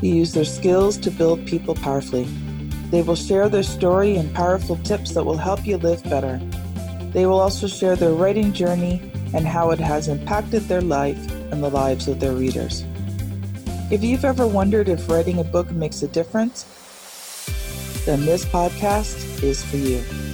who use their skills to build people powerfully. They will share their story and powerful tips that will help you live better. They will also share their writing journey and how it has impacted their life and the lives of their readers. If you've ever wondered if writing a book makes a difference, then this podcast is for you.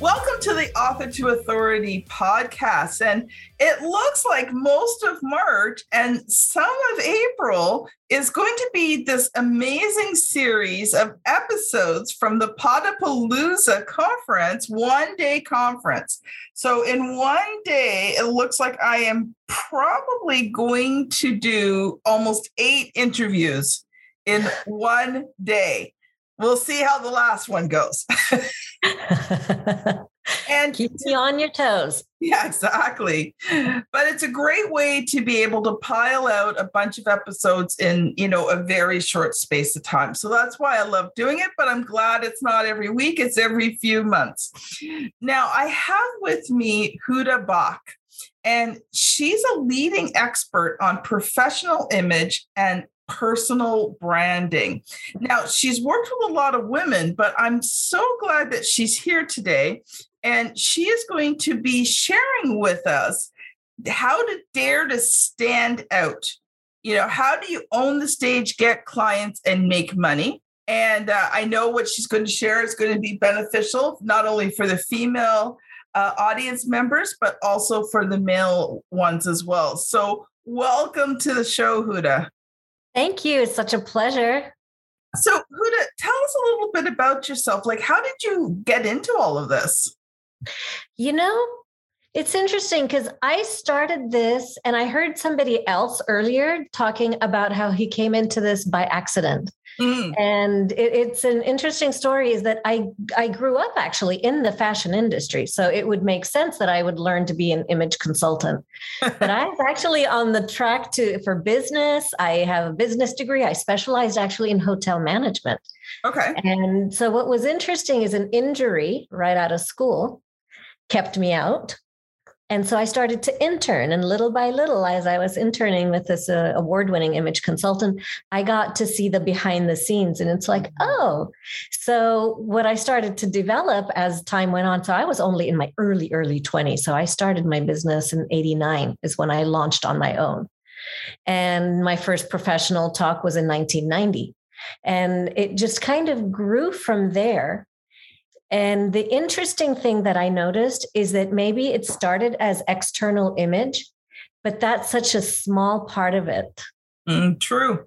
Welcome to the Author to Authority podcast. And it looks like most of March and some of April is going to be this amazing series of episodes from the Podapalooza conference, one day conference. So, in one day, it looks like I am probably going to do almost eight interviews in one day we'll see how the last one goes. and keep you on your toes. Yeah, exactly. But it's a great way to be able to pile out a bunch of episodes in, you know, a very short space of time. So that's why I love doing it, but I'm glad it's not every week, it's every few months. Now, I have with me Huda Baak. And she's a leading expert on professional image and personal branding. Now, she's worked with a lot of women, but I'm so glad that she's here today. And she is going to be sharing with us how to dare to stand out. You know, how do you own the stage, get clients, and make money? And uh, I know what she's going to share is going to be beneficial, not only for the female uh, audience members, but also for the male ones as well. So, welcome to the show, Huda. Thank you. It's such a pleasure. So, Huda, tell us a little bit about yourself. Like, how did you get into all of this? You know, it's interesting because I started this and I heard somebody else earlier talking about how he came into this by accident. Mm. And it, it's an interesting story is that I, I grew up actually in the fashion industry. So it would make sense that I would learn to be an image consultant. but I was actually on the track to for business. I have a business degree. I specialized actually in hotel management. Okay. And so what was interesting is an injury right out of school kept me out and so I started to intern, and little by little, as I was interning with this uh, award winning image consultant, I got to see the behind the scenes. And it's like, mm-hmm. oh, so what I started to develop as time went on. So I was only in my early, early 20s. So I started my business in 89, is when I launched on my own. And my first professional talk was in 1990. And it just kind of grew from there and the interesting thing that I noticed is that maybe it started as external image, but that's such a small part of it. Mm, true.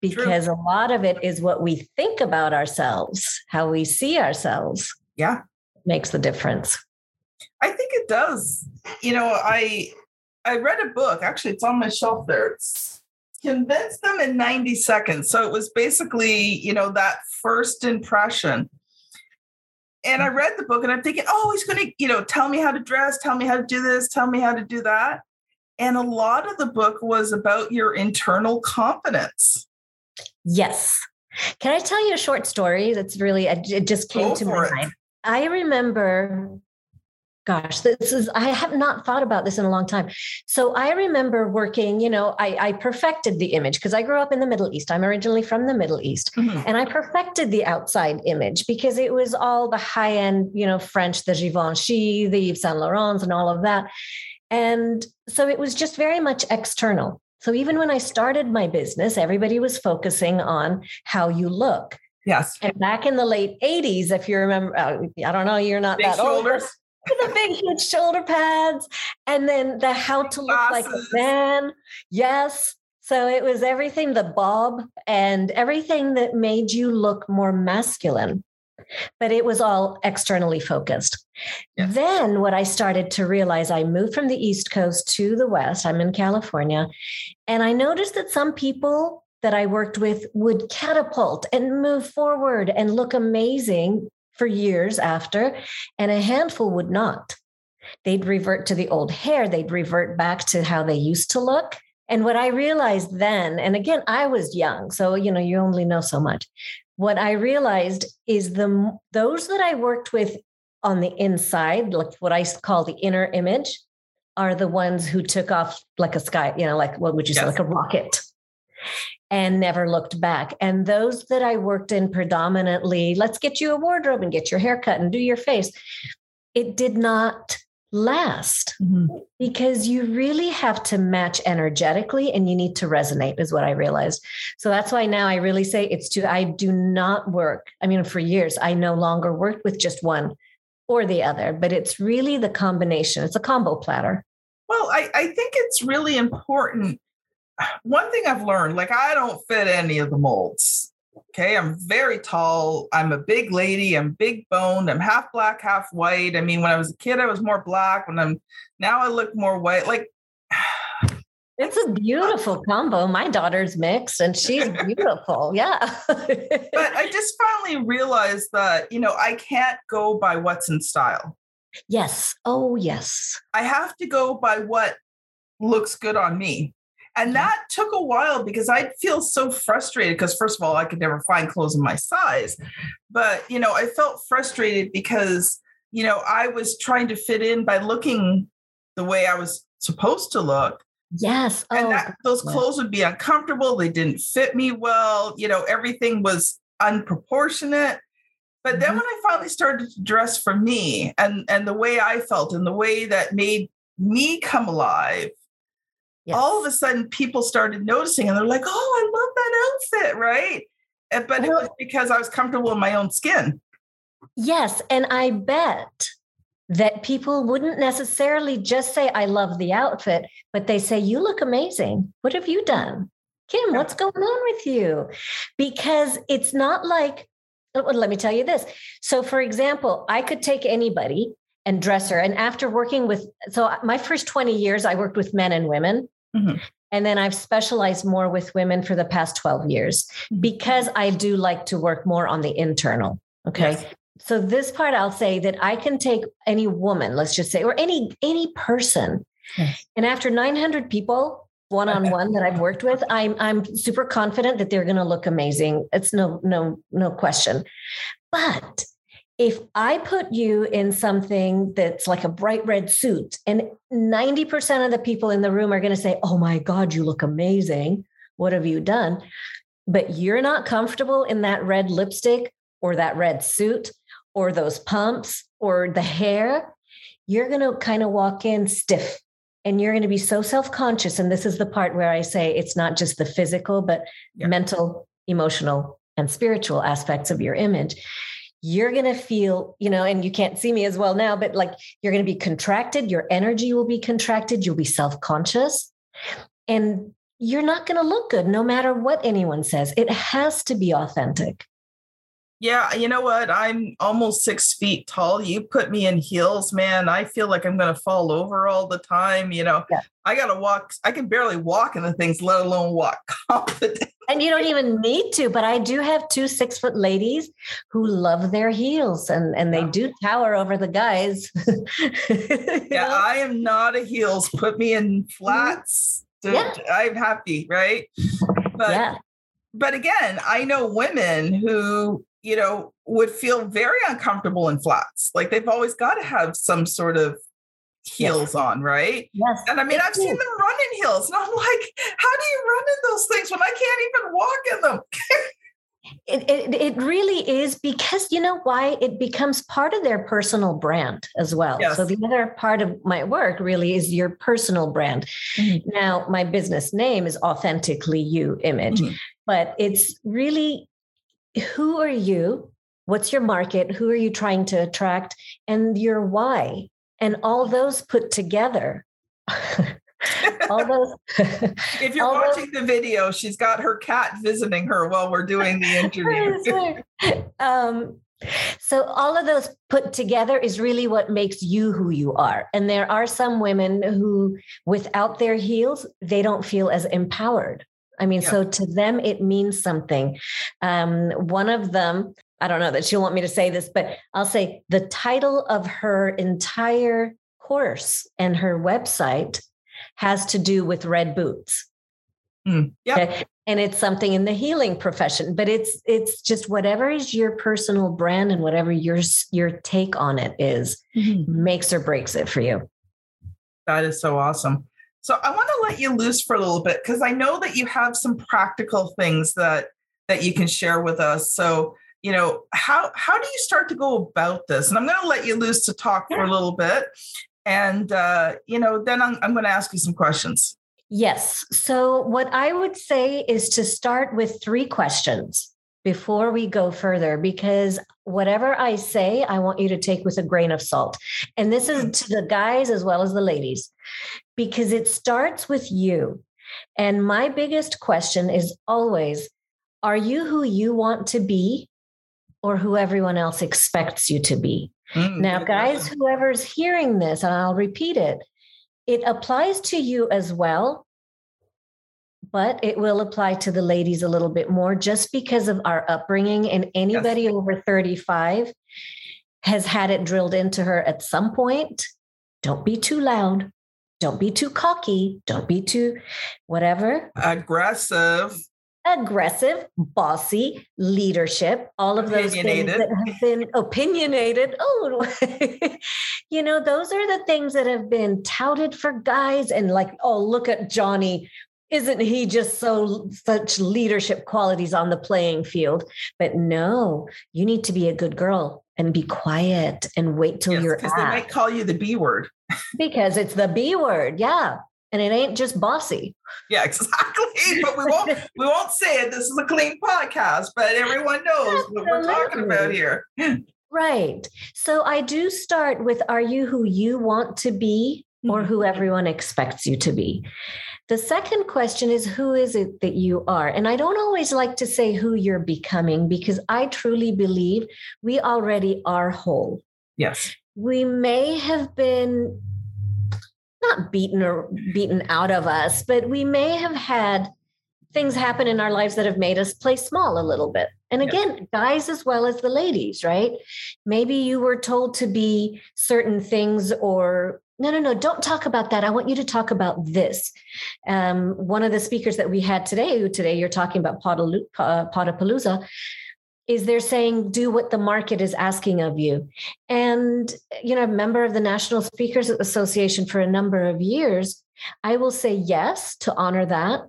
Because true. a lot of it is what we think about ourselves, how we see ourselves. Yeah. Makes the difference. I think it does. You know, I I read a book, actually it's on my shelf there. It's convince them in 90 seconds. So it was basically, you know, that first impression and I read the book and I'm thinking, oh, he's going to, you know, tell me how to dress, tell me how to do this, tell me how to do that. And a lot of the book was about your internal confidence. Yes. Can I tell you a short story that's really, it just came Go to my mind. I remember gosh this is i have not thought about this in a long time so i remember working you know i, I perfected the image because i grew up in the middle east i'm originally from the middle east mm-hmm. and i perfected the outside image because it was all the high end you know french the givenchy the yves saint laurents and all of that and so it was just very much external so even when i started my business everybody was focusing on how you look Yes. And back in the late 80s, if you remember, uh, I don't know, you're not Big that shoulders. The big huge shoulder pads and then the how to look Glasses. like a man yes so it was everything the bob and everything that made you look more masculine but it was all externally focused. Yes. Then, what I started to realize, I moved from the East Coast to the West. I'm in California. And I noticed that some people that I worked with would catapult and move forward and look amazing for years after, and a handful would not. They'd revert to the old hair, they'd revert back to how they used to look. And what I realized then, and again, I was young, so you know, you only know so much. What I realized is the those that I worked with on the inside, like what I call the inner image, are the ones who took off like a sky, you know, like what would you yes. say, like a rocket and never looked back. And those that I worked in predominantly, let's get you a wardrobe and get your hair cut and do your face. It did not last mm-hmm. because you really have to match energetically and you need to resonate is what i realized so that's why now i really say it's to i do not work i mean for years i no longer worked with just one or the other but it's really the combination it's a combo platter well i, I think it's really important one thing I've learned, like I don't fit any of the molds. Okay. I'm very tall. I'm a big lady. I'm big boned. I'm half black, half white. I mean, when I was a kid, I was more black. When I'm now I look more white. Like it's a beautiful combo. My daughter's mixed and she's beautiful. yeah. but I just finally realized that, you know, I can't go by what's in style. Yes. Oh, yes. I have to go by what looks good on me. And that took a while because I'd feel so frustrated because, first of all, I could never find clothes in my size. But, you know, I felt frustrated because, you know, I was trying to fit in by looking the way I was supposed to look. Yes. Oh, and that, those clothes would be uncomfortable. They didn't fit me well. You know, everything was unproportionate. But mm-hmm. then when I finally started to dress for me and, and the way I felt and the way that made me come alive, yes. all of a sudden people started noticing and they're like, oh, I love that outfit, right? But it was because I was comfortable in my own skin. Yes. And I bet that people wouldn't necessarily just say, I love the outfit, but they say, You look amazing. What have you done? Kim, what's going on with you? Because it's not like, oh, well, let me tell you this. So, for example, I could take anybody and dress her. And after working with, so my first 20 years, I worked with men and women. Mm-hmm. And then I've specialized more with women for the past 12 years mm-hmm. because I do like to work more on the internal. Okay. Yes. So this part I'll say that I can take any woman, let's just say, or any any person. Yes. And after 900 people one on one that I've worked with, I'm I'm super confident that they're going to look amazing. It's no no no question. But if I put you in something that's like a bright red suit, and 90% of the people in the room are going to say, Oh my God, you look amazing. What have you done? But you're not comfortable in that red lipstick or that red suit or those pumps or the hair, you're going to kind of walk in stiff and you're going to be so self conscious. And this is the part where I say it's not just the physical, but yeah. mental, emotional, and spiritual aspects of your image you're going to feel, you know, and you can't see me as well now, but like you're going to be contracted, your energy will be contracted, you'll be self conscious, and you're not going to look good no matter what anyone says. It has to be authentic. Yeah, you know what? I'm almost six feet tall. You put me in heels, man. I feel like I'm going to fall over all the time. You know, yeah. I got to walk. I can barely walk in the things, let alone walk confident. And you don't even need to, but I do have two six foot ladies who love their heels and, and they yeah. do tower over the guys. yeah, know? I am not a heels. Put me in mm-hmm. flats. To, yeah. I'm happy, right? But yeah. but again, I know women who you know, would feel very uncomfortable in flats. Like they've always got to have some sort of heels yes. on, right? Yes. And I mean, I've seen them run in heels, and I'm like, how do you run in those things when I can't even walk in them? it, it, it really is because you know why it becomes part of their personal brand as well yes. so the other part of my work really is your personal brand mm-hmm. now my business name is authentically you image mm-hmm. but it's really who are you? What's your market? Who are you trying to attract? And your why. And all those put together. all those if you're watching those, the video she's got her cat visiting her while we're doing the interview um, so all of those put together is really what makes you who you are and there are some women who without their heels they don't feel as empowered I mean, Yeah. so to them, it means something. Um, one of them, I don't know that she'll want me to say this, but I'll say the title of her entire course and her website has to do with red boots. Mm, yeah. Okay? And it's something in the healing profession, but it's it's just whatever is your personal brand and whatever your your take on it is makes or breaks it for you. That is so awesome. So I want to let you loose for a little bit because I know that you have some practical things that that you can share with us. So you know how how do you start to go about this? And I'm going to let you loose to talk for a little bit, and uh, you know then I'm I'm going to ask you some questions. Yes. So, what I would say is to start with three questions before we go further, because whatever I say, I want you to take with a grain of salt. And this is to the guys as well as the ladies, because it starts with you. And my biggest question is always Are you who you want to be or who everyone else expects you to be? Mm, Now, guys, whoever's hearing this, and I'll repeat it, it applies to you as well, but it will apply to the ladies a little bit more just because of our upbringing. And anybody over 35 has had it drilled into her at some point. Don't be too loud. Don't be too cocky. Don't be too whatever aggressive. aggressive, bossy, leadership, all of those things that have been opinionated. Oh, you know, those are the things that have been touted for guys and like, oh, look at Johnny. Isn't he just so such leadership qualities on the playing field? But no, you need to be a good girl and be quiet and wait till you're because they might call you the B word. because it's the B word. Yeah. And it ain't just bossy. Yeah, exactly. But we won't we won't say it. This is a clean podcast, but everyone knows what we're talking about here. Right. So I do start with Are you who you want to be or mm-hmm. who everyone expects you to be? The second question is Who is it that you are? And I don't always like to say who you're becoming because I truly believe we already are whole. Yes. We may have been not beaten or beaten out of us, but we may have had things happen in our lives that have made us play small a little bit. And again, guys as well as the ladies, right? Maybe you were told to be certain things or no, no, no, don't talk about that. I want you to talk about this. Um, one of the speakers that we had today, today you're talking about Podapalooza, is they're saying do what the market is asking of you. And, you know, a member of the National Speakers Association for a number of years, I will say yes to honor that.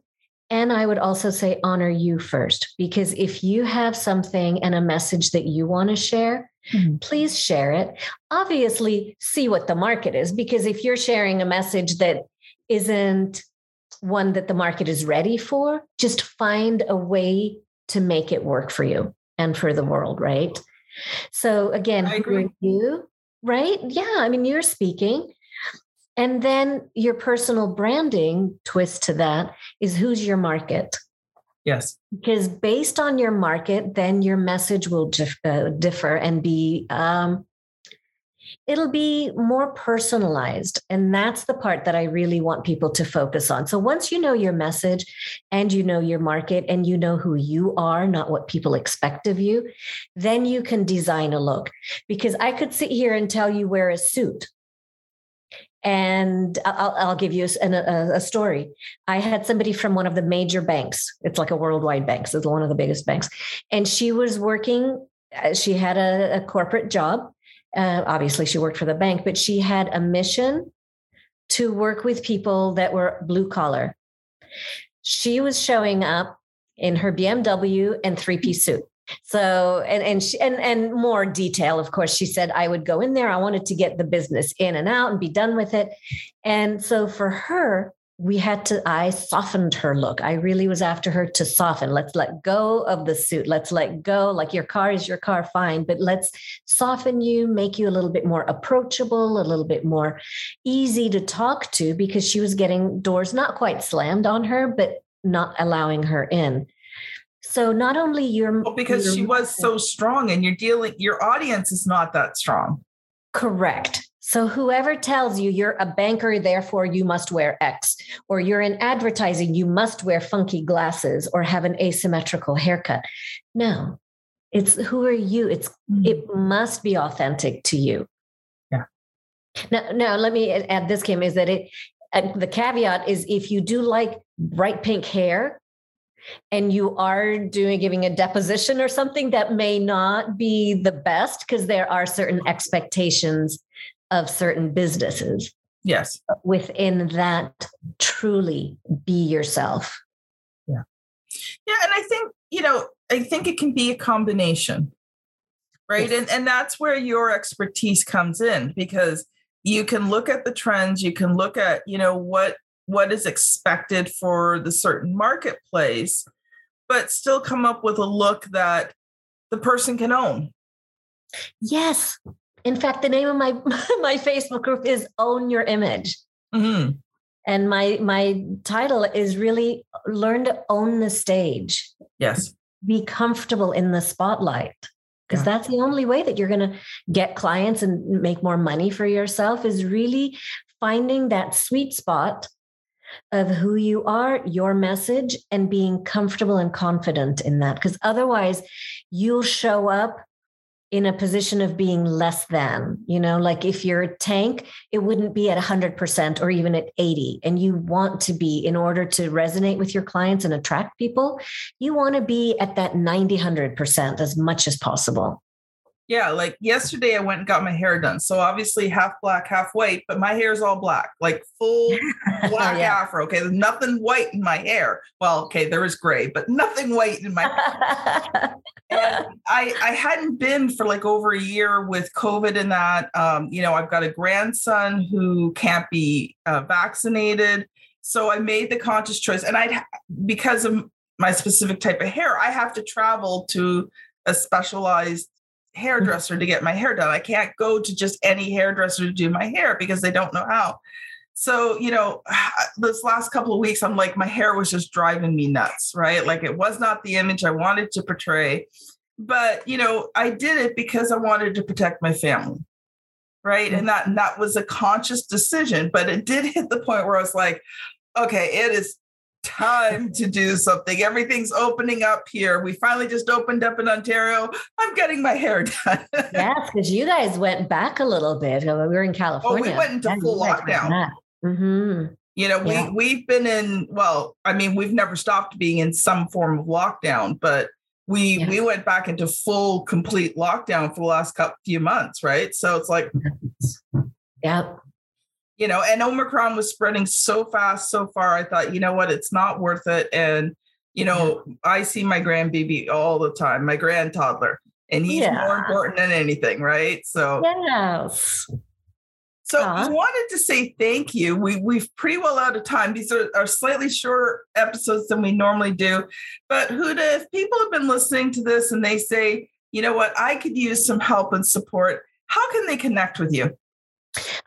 And I would also say honor you first, because if you have something and a message that you want to share, Mhm. please share it. Obviously, see what the market is, because if you're sharing a message that isn't one that the market is ready for, just find a way to make it work for you and for the world, right? So again, I agree. you, right? Yeah, I mean, you're speaking. And then your personal branding twist to that is who's your market? Yes. Because based on your market, then your message will dif- uh, differ and be, um, it'll be more personalized. And that's the part that I really want people to focus on. So once you know your message and you know your market and you know who you are, not what people expect of you, then you can design a look. Because I could sit here and tell you wear a suit. And I'll, I'll give you a, a, story. I had somebody from one of the major banks. It's like a worldwide bank. So it's one of the biggest banks. And she was working, uh, she had a, a corporate job. Uh, obviously, she worked for the bank, but she had a mission to work with people that were blue collar. She was showing up in her BMW and three piece suit. So and and she, and and more detail, of course. She said I would go in there. I wanted to get the business in and out and be done with it. And so for her, we had to. I softened her look. I really was after her to soften. Let's let go of the suit. Let's let go. Like your car is your car, fine, but let's soften you, make you a little bit more approachable, a little bit more easy to talk to, because she was getting doors not quite slammed on her, but not allowing her in. So not only your Well, because your she was so strong and you're dealing your audience is not that strong. correct. So, whoever tells you you're a banker, therefore you must wear X, or you're in advertising, you must wear funky glasses or have an asymmetrical haircut. No, it's who are you? It's mm-hmm. it must be authentic to you. Yeah. Now, now let me add this, Kim, is that it uh, the caveat is if you do like bright pink hair, and you are doing giving a deposition or something that may not be the best because there are certain expectations of certain businesses. Yes. Within that truly be yourself. Yeah. Yeah and i think you know i think it can be a combination right? Yes. and and that's where your expertise comes in because you can look at the trends you can look at you know what what is expected for the certain marketplace, but still come up with a look that the person can own. Yes. In fact, the name of my my Facebook group is Own Your Image. Mm-hmm. And my my title is really learn to own the stage. Yes. Be comfortable in the spotlight because yeah. that's the only way that you're going to get clients and make more money for yourself is really finding that sweet spot of who you are, your message, and being comfortable and confident in that. Because otherwise, you'll show up in a position of being less than, you know, like if you're a tank, it wouldn't be at 100% or even at 80. And you want to be, in order to resonate with your clients and attract people, you want to be at that 90, 100% as much as possible. Yeah, like yesterday I went and got my hair done. So obviously half black, half white, but my hair is all black, like full black yeah. afro. Okay, there's nothing white in my hair. Well, okay, there is gray, but nothing white in my hair. and I I hadn't been for like over a year with COVID and that. Um, you know, I've got a grandson who can't be uh, vaccinated. So I made the conscious choice, and I because of my specific type of hair, I have to travel to a specialized hairdresser to get my hair done. I can't go to just any hairdresser to do my hair because they don't know how. So, you know, this last couple of weeks, I'm like, my hair was just driving me nuts, right? Like it was not the image I wanted to portray. But, you know, I did it because I wanted to protect my family. Right. Mm-hmm. And that, and that was a conscious decision. But it did hit the point where I was like, okay, it is time to do something. Everything's opening up here. We finally just opened up in Ontario. I'm getting my hair done. yes, because you guys went back a little bit. We were in California. Oh, we went into full lockdown. Mm-hmm. You know, yeah. we we've been in. Well, I mean, we've never stopped being in some form of lockdown, but we yeah. we went back into full, complete lockdown for the last couple few months, right? So it's like, yeah, you know, and Omicron was spreading so fast so far. I thought, you know what, it's not worth it. And, you know, yeah. I see my grandbaby all the time, my grand toddler, and he's yeah. more important than anything, right? So, yes. So Aww. we wanted to say thank you. We we've pretty well out of time. These are, are slightly shorter episodes than we normally do. But Huda, if people have been listening to this and they say, you know what, I could use some help and support, how can they connect with you?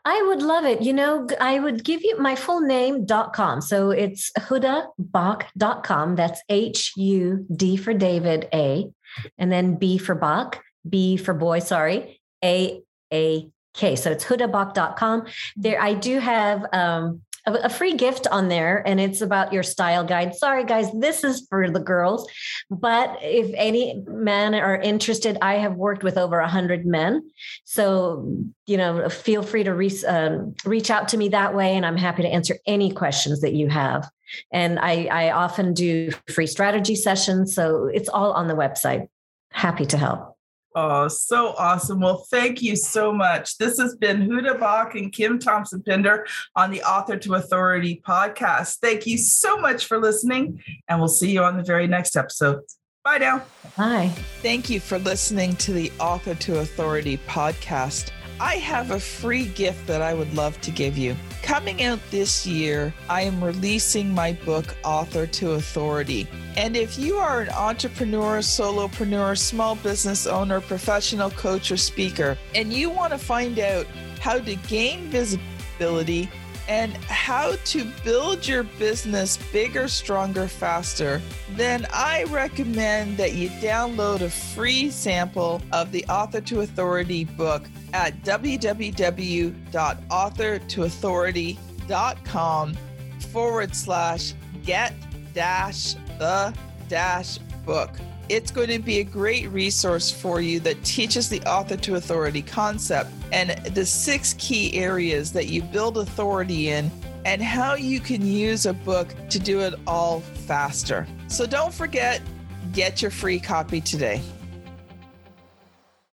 I would love it. You know, I would give you my full name.com. So it's hudabaak.com. That's H U D for David, A, and then B for Bach, B for boy, sorry, A A K. So it's hudabaak.com. There, I do have um, a free gift on there and it's about your style guide. Sorry, guys, this is for the girls. But if any men are interested, I have worked with over 100 men. So, you know, feel free to re- uh, reach out to me that way. And I'm happy to answer any questions that you have. And I, I often do free strategy sessions. So it's all on the website. Happy to help. Oh, so awesome. Well, thank you so much. This has been Huda Baak and Kim Thompson Pinder on the Author to Authority podcast. Thank you so much for listening, and we'll see you on the very next episode. Bye now. Bye. Thank you for listening to the Author to Authority podcast. I have a free gift that I would love to give you. Coming out this year, I am releasing my book, Author to Authority. And if you are an entrepreneur, solopreneur, small business owner, professional coach, or speaker, and you want to find out how to gain visibility and how to build your business bigger, stronger, faster, then I recommend that you download a free sample of the Author to Authority book at www.authortoauthority.com forward slash get dash the dash book. It's going to be a great resource for you that teaches the author to authority concept and the six key areas that you build authority in and how you can use a book to do it all faster. So don't forget, get your free copy today.